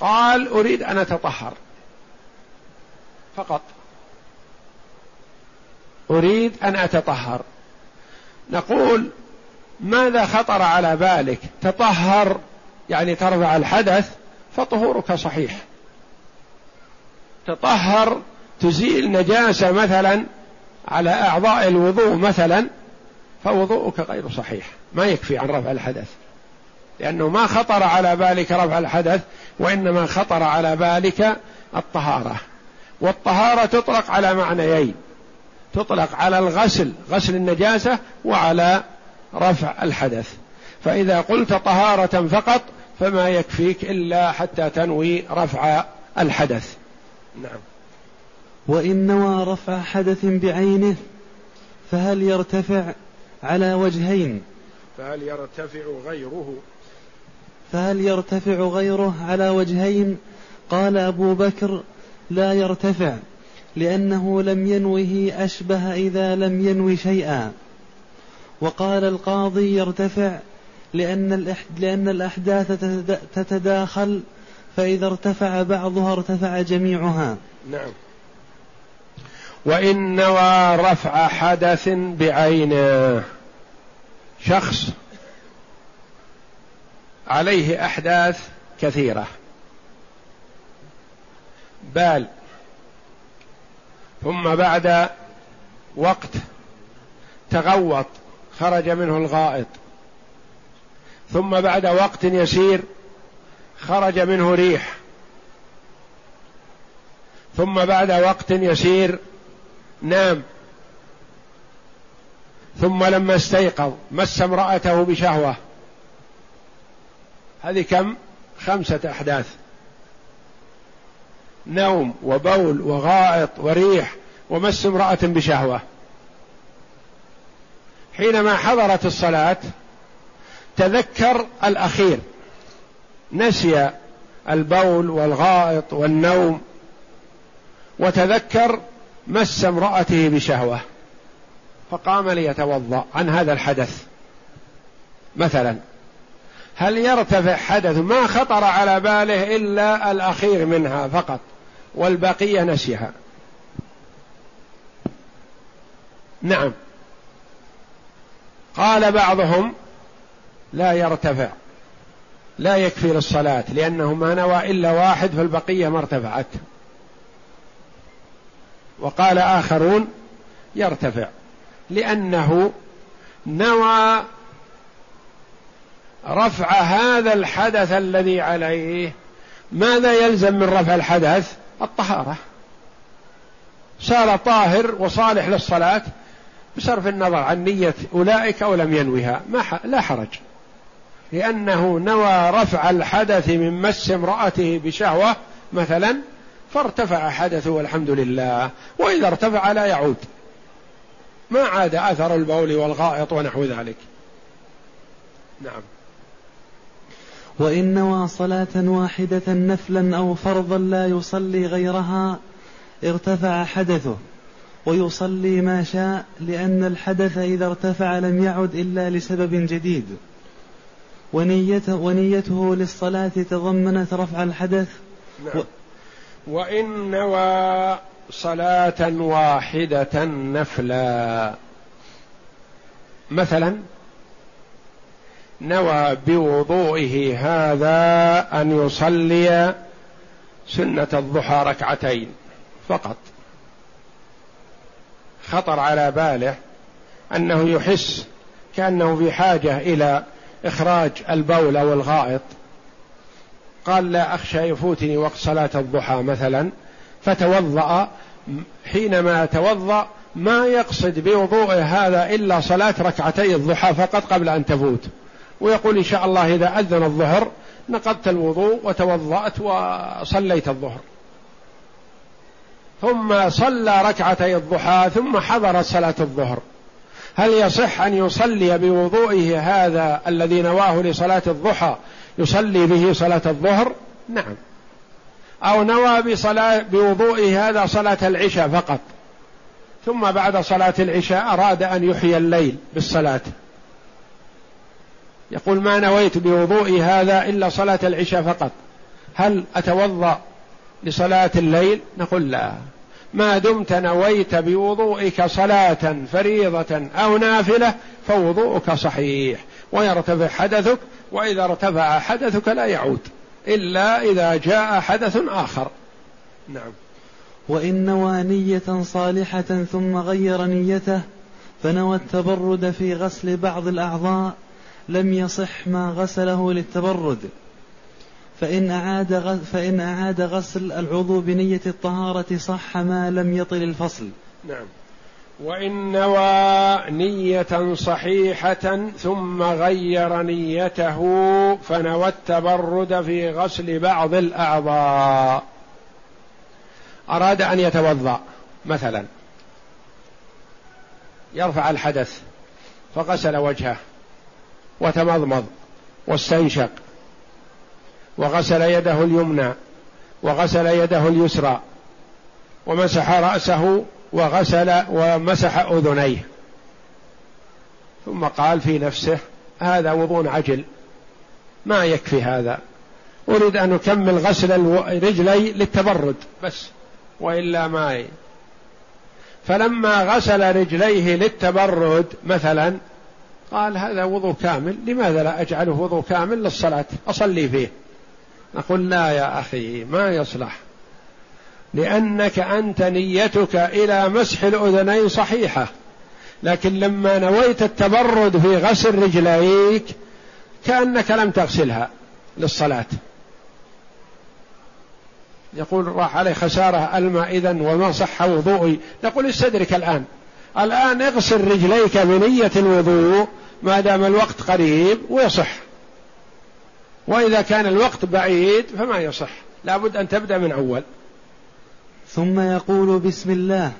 قال أريد أن أتطهر. فقط. أريد أن أتطهر. نقول ماذا خطر على بالك؟ تطهر يعني ترفع الحدث فطهورك صحيح. تطهر تزيل نجاسة مثلا على أعضاء الوضوء مثلا فوضوءك غير صحيح. ما يكفي عن رفع الحدث. لأنه ما خطر على بالك رفع الحدث وإنما خطر على بالك الطهارة. والطهارة تطلق على معنيين. تطلق على الغسل غسل النجاسة وعلى رفع الحدث. فإذا قلت طهارة فقط فما يكفيك إلا حتى تنوي رفع الحدث. نعم. وإن نوى رفع حدث بعينه فهل يرتفع على وجهين؟ فهل يرتفع غيره؟ فهل يرتفع غيره على وجهين؟ قال أبو بكر لا يرتفع لأنه لم ينوه أشبه إذا لم ينوي شيئا. وقال القاضي يرتفع لأن لأن الأحداث تتداخل فإذا ارتفع بعضها ارتفع جميعها. نعم. وإن نوى رفع حدث بعينه شخص عليه أحداث كثيرة. بال ثم بعد وقت تغوط خرج منه الغائط. ثم بعد وقت يسير خرج منه ريح. ثم بعد وقت يسير نام. ثم لما استيقظ مس امرأته بشهوة. هذه كم؟ خمسة أحداث. نوم وبول وغائط وريح ومس امرأة بشهوة. حينما حضرت الصلاة تذكر الأخير. نسي البول والغائط والنوم وتذكر مس امرأته بشهوة فقام ليتوضأ عن هذا الحدث. مثلا هل يرتفع حدث ما خطر على باله إلا الأخير منها فقط والبقية نسيها؟ نعم. قال بعضهم لا يرتفع. لا يكفي للصلاة لأنه ما نوى إلا واحد فالبقية ما ارتفعت. وقال آخرون يرتفع لأنه نوى رفع هذا الحدث الذي عليه. ماذا يلزم من رفع الحدث؟ الطهارة. صار طاهر وصالح للصلاة بصرف النظر عن نية أولئك أو لم ينوها ما لا حرج. لأنه نوى رفع الحدث من مس امرأته بشهوة مثلا فارتفع حدثه والحمد لله وإذا ارتفع لا يعود. ما عاد أثر البول والغائط ونحو ذلك. نعم. وإن نوى صلاة واحدة نفلا أو فرضا لا يصلي غيرها ارتفع حدثه. ويصلي ما شاء لأن الحدث إذا ارتفع لم يعد إلا لسبب جديد. ونيته, ونيته للصلاة تضمنت رفع الحدث. نعم. و وإن نوى صلاة واحدة نفلا. مثلا نوى بوضوئه هذا أن يصلي سنة الضحى ركعتين فقط. خطر على باله أنه يحس كأنه في حاجة إلى إخراج البول أو الغائط. قال لا أخشى يفوتني وقت صلاة الضحى مثلا. فتوضأ حينما توضأ ما يقصد بوضوءه هذا إلا صلاة ركعتي الضحى فقط قبل أن تفوت. ويقول إن شاء الله إذا أذن الظهر نقضت الوضوء وتوضأت وصليت الظهر. ثم صلى ركعتي الضحى ثم حضرت صلاة الظهر. هل يصح أن يصلي بوضوئه هذا الذي نواه لصلاة الضحى يصلي به صلاة الظهر؟ نعم. أو نوى بصلاة بوضوئه هذا صلاة العشاء فقط. ثم بعد صلاة العشاء أراد أن يحيي الليل بالصلاة. يقول ما نويت بوضوئي هذا إلا صلاة العشاء فقط. هل أتوضأ لصلاة الليل؟ نقول لا. ما دمت نويت بوضوئك صلاة فريضة أو نافلة فوضوءك صحيح. ويرتفع حدثك وإذا ارتفع حدثك لا يعود إلا إذا جاء حدث آخر. نعم. وإن نوى نية صالحة ثم غير نيته فنوى التبرد في غسل بعض الأعضاء لم يصح ما غسله للتبرد. فإن أعاد فإن أعاد غسل العضو بنية الطهارة صح ما لم يطل الفصل. نعم. وإن نوى نية صحيحة ثم غير نيته فنوى التبرد في غسل بعض الأعضاء. أراد أن يتوضأ مثلا يرفع الحدث فغسل وجهه وتمضمض واستنشق وغسل يده اليمنى وغسل يده اليسرى ومسح رأسه وغسل ومسح أذنيه. ثم قال في نفسه هذا وضوء عجل ما يكفي هذا. أريد أن أكمل غسل رجلي للتبرد بس وإلا ما فلما غسل رجليه للتبرد مثلا قال هذا وضوء كامل لماذا لا أجعله وضوء كامل للصلاة؟ أصلي فيه. نقول لا يا أخي ما يصلح. لأنك أنت نيتك إلى مسح الأذنين صحيحة. لكن لما نويت التبرد في غسل رجليك كأنك لم تغسلها للصلاة. يقول راح عليه خسارة الماء إذا وما صح وضوئي. نقول استدرك الآن. الآن اغسل رجليك بنية الوضوء ما دام الوقت قريب ويصح. وإذا كان الوقت بعيد فما يصح. لابد أن تبدأ من أول. ثم يقول بسم الله.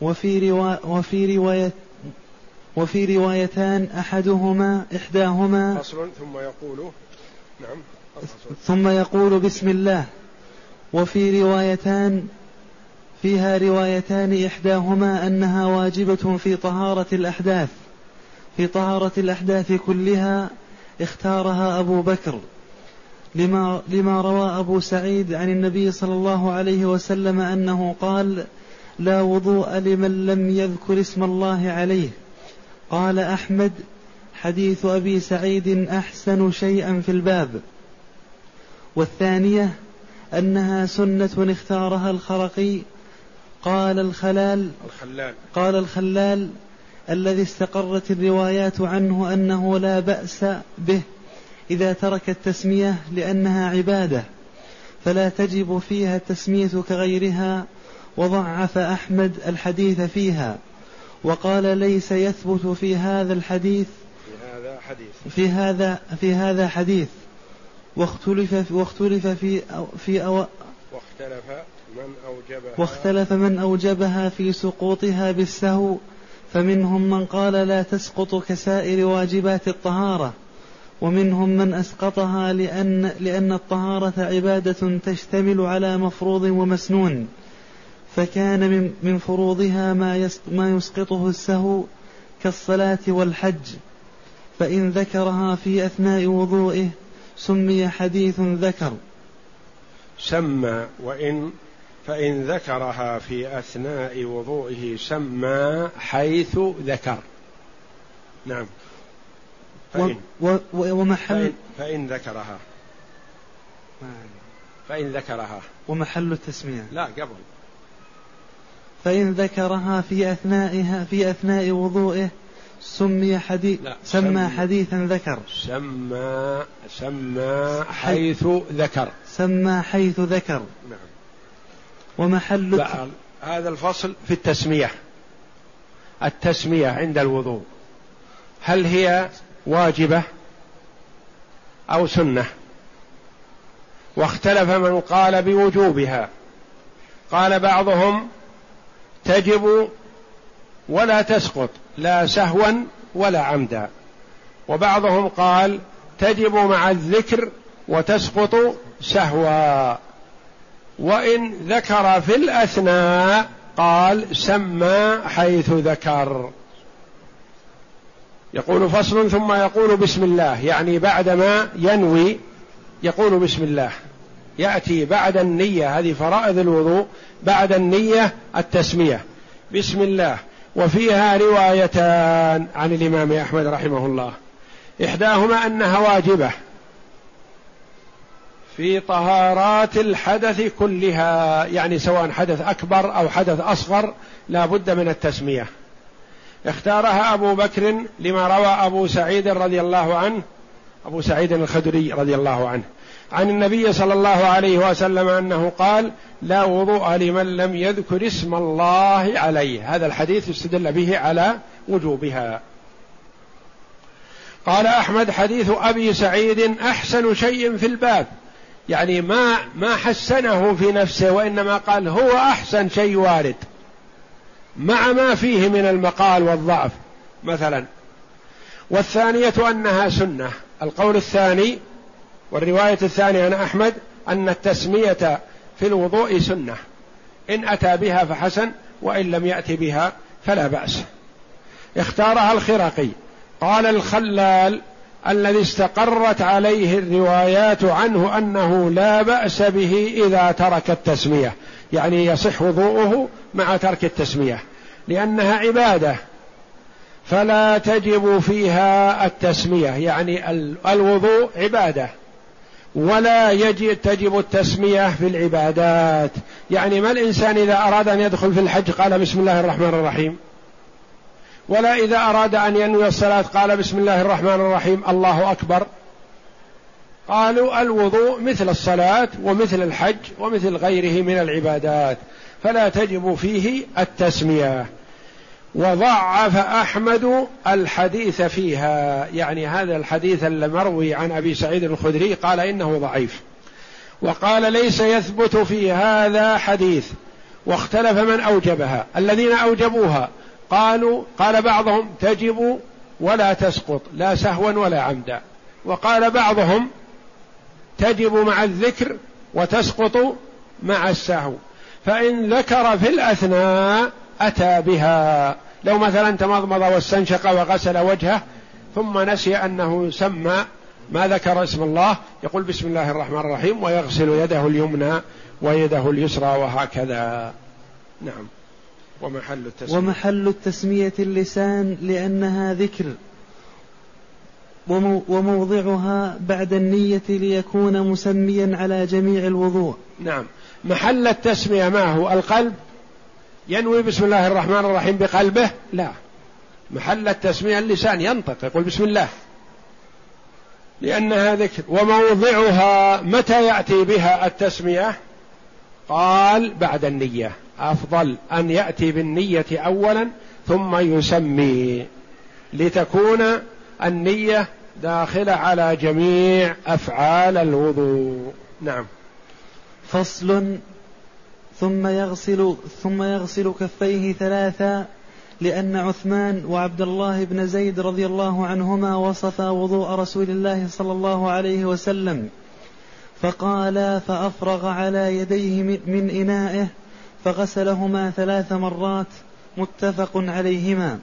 وفي روا وفي رواية وفي روايتان أحدهما إحداهما. فصل ثم يقول. نعم ثم يقول بسم الله. وفي روايتان فيها روايتان إحداهما أنها واجبة في طهارة الأحداث. في طهارة الأحداث كلها اختارها أبو بكر لما, لما روى أبو سعيد عن النبي صلى الله عليه وسلم أنه قال لا وضوء لمن لم يذكر اسم الله عليه. قال أحمد حديث أبي سعيد أحسن شيئا في الباب. والثانية أنها سنة اختارها الخرقي. قال الخلال الخلال. قال الخلال الذي استقرت الروايات عنه أنه لا بأس به إذا ترك التسمية لأنها عبادة فلا تجب فيها التسمية كغيرها وضعف أحمد الحديث فيها وقال ليس يثبت في هذا الحديث في هذا حديث. في هذا في هذا حديث واختلف واختلف في أو في أو واختلف من أوجبها. واختلف من أوجبها في سقوطها بالسهو فمنهم من قال لا تسقط كسائر واجبات الطهارة ومنهم من أسقطها لأن لأن الطهارة عبادة تشتمل على مفروض ومسنون فكان من من فروضها ما ما يسقطه السهو كالصلاة والحج. فإن ذكرها في أثناء وضوئه سمي حديث ذكر. سمى وإن فإن ذكرها في أثناء وضوئه سمى حيث ذكر. نعم. فإن. و و ومحل فإن, فإن ذكرها. فإن ذكرها. ومحل التسمية. لا قبل. فإن ذكرها في أثنائها في أثناء وضوئه سمي حديث لا سمى سم حديثا ذكر. سمى سمى حيث ذكر. سمى حيث ذكر. نعم. ومحل هذا الفصل في التسمية. التسمية عند الوضوء. هل هي واجبة أو سنة؟ واختلف من قال بوجوبها. قال بعضهم تجب ولا تسقط لا سهوا ولا عمدا. وبعضهم قال تجب مع الذكر وتسقط سهوا. وإن ذكر في الأثناء قال سمى حيث ذكر. يقول فصل ثم يقول بسم الله يعني بعدما ينوي يقول بسم الله. يأتي بعد النية هذه فرائض الوضوء بعد النية التسمية. بسم الله. وفيها روايتان عن الإمام أحمد رحمه الله. إحداهما أنها واجبة في طهارات الحدث كلها يعني سواء حدث أكبر أو حدث أصغر لا بد من التسمية. اختارها أبو بكر لما روى أبو سعيد رضي الله عنه أبو سعيد الخدري رضي الله عنه عن النبي صلى الله عليه وسلم أنه قال لا وضوء لمن لم يذكر اسم الله عليه. هذا الحديث استدل به على وجوبها. قال أحمد حديث أبي سعيد أحسن شيء في الباب. يعني ما ما حسنه في نفسه وإنما قال هو أحسن شيء وارد. مع ما فيه من المقال والضعف مثلا. والثانية أنها سنة. القول الثاني والرواية الثانية عن أحمد أن التسمية في الوضوء سنة. إن أتى بها فحسن وإن لم يات بها فلا بأس. اختارها الخرقي قال الخلال الذي استقرت عليه الروايات عنه أنه لا بأس به إذا ترك التسمية. يعني يصح وضوءه مع ترك التسمية. لأنها عبادة. فلا تجب فيها التسمية. يعني الوضوء عبادة. ولا يجب تجب التسمية في العبادات. يعني ما الإنسان إذا أراد أن يدخل في الحج قال بسم الله الرحمن الرحيم. ولا إذا أراد أن ينوي الصلاة قال بسم الله الرحمن الرحيم الله أكبر. قالوا الوضوء مثل الصلاة ومثل الحج ومثل غيره من العبادات فلا تجب فيه التسمية. وضعف أحمد الحديث فيها يعني هذا الحديث المروي عن أبي سعيد الخدري قال إنه ضعيف. وقال ليس يثبت في هذا حديث واختلف من أوجبها الذين أوجبوها قالوا قال بعضهم تجب ولا تسقط لا سهوا ولا عمدا. وقال بعضهم تجب مع الذكر وتسقط مع السهو. فإن ذكر في الأثناء أتى بها. لو مثلا تمضمض واستنشق وغسل وجهه ثم نسي أنه سمى ما ذكر اسم الله يقول بسم الله الرحمن الرحيم ويغسل يده اليمنى ويده اليسرى وهكذا. نعم. ومحل التسمية. ومحل التسمية اللسان لأنها ذكر. وموضعها بعد النية ليكون مسميا على جميع الوضوء. نعم. محل التسمية ما هو؟ القلب؟ ينوي بسم الله الرحمن الرحيم بقلبه؟ لا. محل التسمية اللسان ينطق يقول بسم الله. لأنها ذكر. وموضعها متى يأتي بها التسمية؟ قال بعد النية. أفضل أن يأتي بالنية أولا ثم يسمي لتكون النية داخلة على جميع أفعال الوضوء. نعم. فصل ثم يغسل ثم يغسل كفيه ثلاثا لأن عثمان وعبد الله بن زيد رضي الله عنهما وصفا وضوء رسول الله صلى الله عليه وسلم فقال فأفرغ على يديه من إنائه فغسلهما ثلاث مرات متفق عليهما.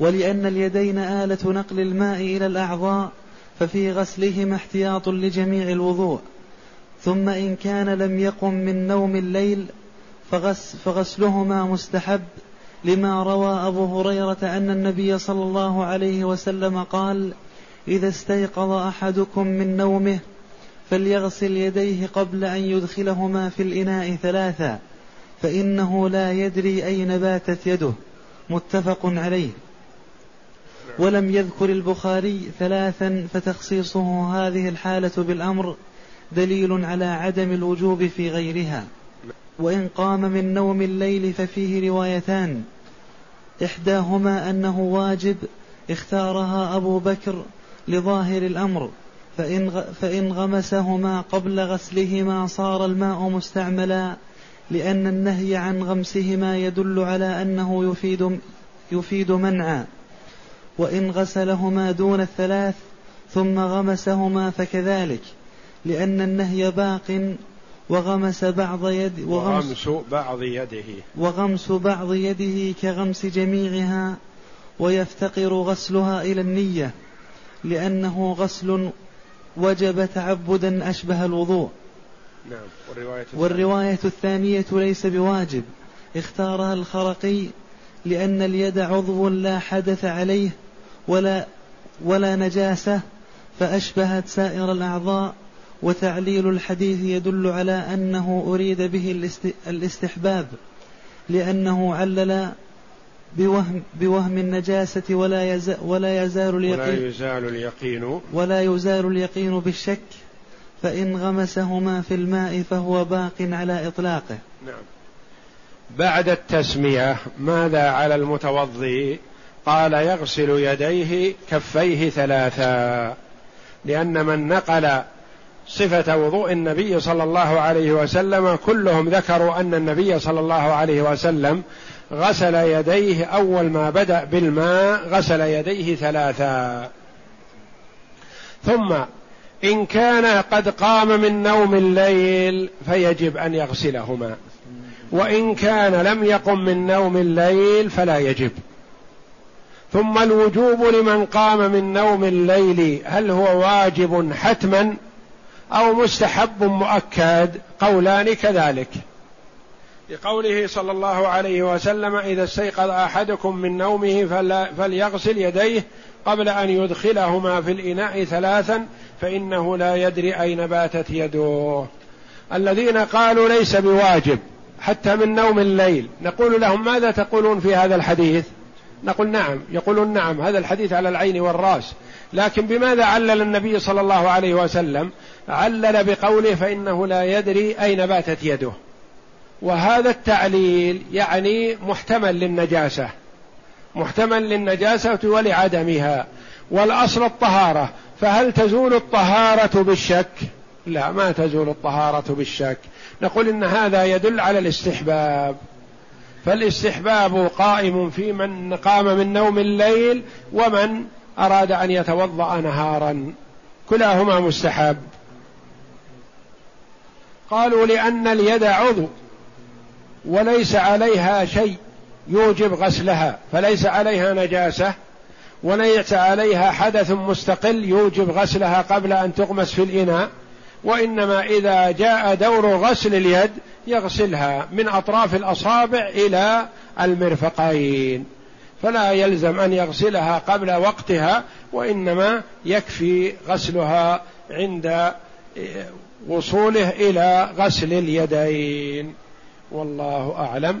ولأن اليدين آلة نقل الماء إلى الأعضاء ففي غسلهما احتياط لجميع الوضوء. ثم إن كان لم يقم من نوم الليل فغس فغسلهما مستحب لما روى أبو هريرة أن النبي صلى الله عليه وسلم قال إذا استيقظ أحدكم من نومه فليغسل يديه قبل أن يدخلهما في الإناء ثلاثا فإنه لا يدري أين باتت يده. متفق عليه. ولم يذكر البخاري ثلاثا فتخصيصه هذه الحالة بالأمر دليل على عدم الوجوب في غيرها. وإن قام من نوم الليل ففيه روايتان. إحداهما أنه واجب اختارها أبو بكر لظاهر الأمر. فإن, فإن غمسهما قبل غسلهما صار الماء مستعملا. لأن النهي عن غمسهما يدل على أنه يفيد يفيد منعا. وإن غسلهما دون الثلاث ثم غمسهما فكذلك. لأن النهي باق وغمس بعض يد وغمس بعض يده. وغمس بعض يده كغمس جميعها ويفتقر غسلها إلى النية. لأنه غسل وجب تعبدا أشبه الوضوء. نعم. والرواية, والرواية الثانية ليس بواجب. اختارها الخرقي لأن اليد عضو لا حدث عليه ولا ولا نجاسة فأشبهت سائر الأعضاء وتعليل الحديث يدل على أنه أريد به الاستحباب لأنه علل بوهم, بوهم النجاسة ولا يزال, ولا يزال اليقين ولا يزال اليقين. ولا يزال اليقين بالشك. فإن غمسهما في الماء فهو باق على إطلاقه. نعم. بعد التسمية ماذا على المتوضي؟ قال يغسل يديه كفيه ثلاثا لأن من نقل صفة وضوء النبي صلى الله عليه وسلم كلهم ذكروا أن النبي صلى الله عليه وسلم غسل يديه أول ما بدأ بالماء غسل يديه ثلاثا. ثم إن كان قد قام من نوم الليل فيجب أن يغسلهما. وإن كان لم يقم من نوم الليل فلا يجب. ثم الوجوب لمن قام من نوم الليل هل هو واجب حتما أو مستحب مؤكد؟ قولان كذلك. لقوله صلى الله عليه وسلم إذا استيقظ أحدكم من نومه فليغسل يديه قبل أن يدخلهما في الإناء ثلاثا فإنه لا يدري أين باتت يده. الذين قالوا ليس بواجب حتى من نوم الليل نقول لهم ماذا تقولون في هذا الحديث؟ نقول نعم يقولون نعم هذا الحديث على العين والرأس. لكن بماذا علل النبي صلى الله عليه وسلم؟ علل بقوله فإنه لا يدري أين باتت يده. وهذا التعليل يعني محتمل للنجاسة. محتمل للنجاسة ولعدمها. والأصل الطهارة. فهل تزول الطهارة بالشك؟ لا ما تزول الطهارة بالشك. نقول إن هذا يدل على الاستحباب. فالاستحباب قائم في من قام من نوم الليل ومن أراد أن يتوضأ نهارا. كلاهما مستحب. قالوا لأن اليد عضو وليس عليها شيء. يوجب غسلها فليس عليها نجاسة. وليس عليها حدث مستقل يوجب غسلها قبل أن تغمس في الإناء. وإنما إذا جاء دور غسل اليد يغسلها من أطراف الأصابع إلى المرفقين. فلا يلزم أن يغسلها قبل وقتها وإنما يكفي غسلها عند وصوله إلى غسل اليدين. والله أعلم.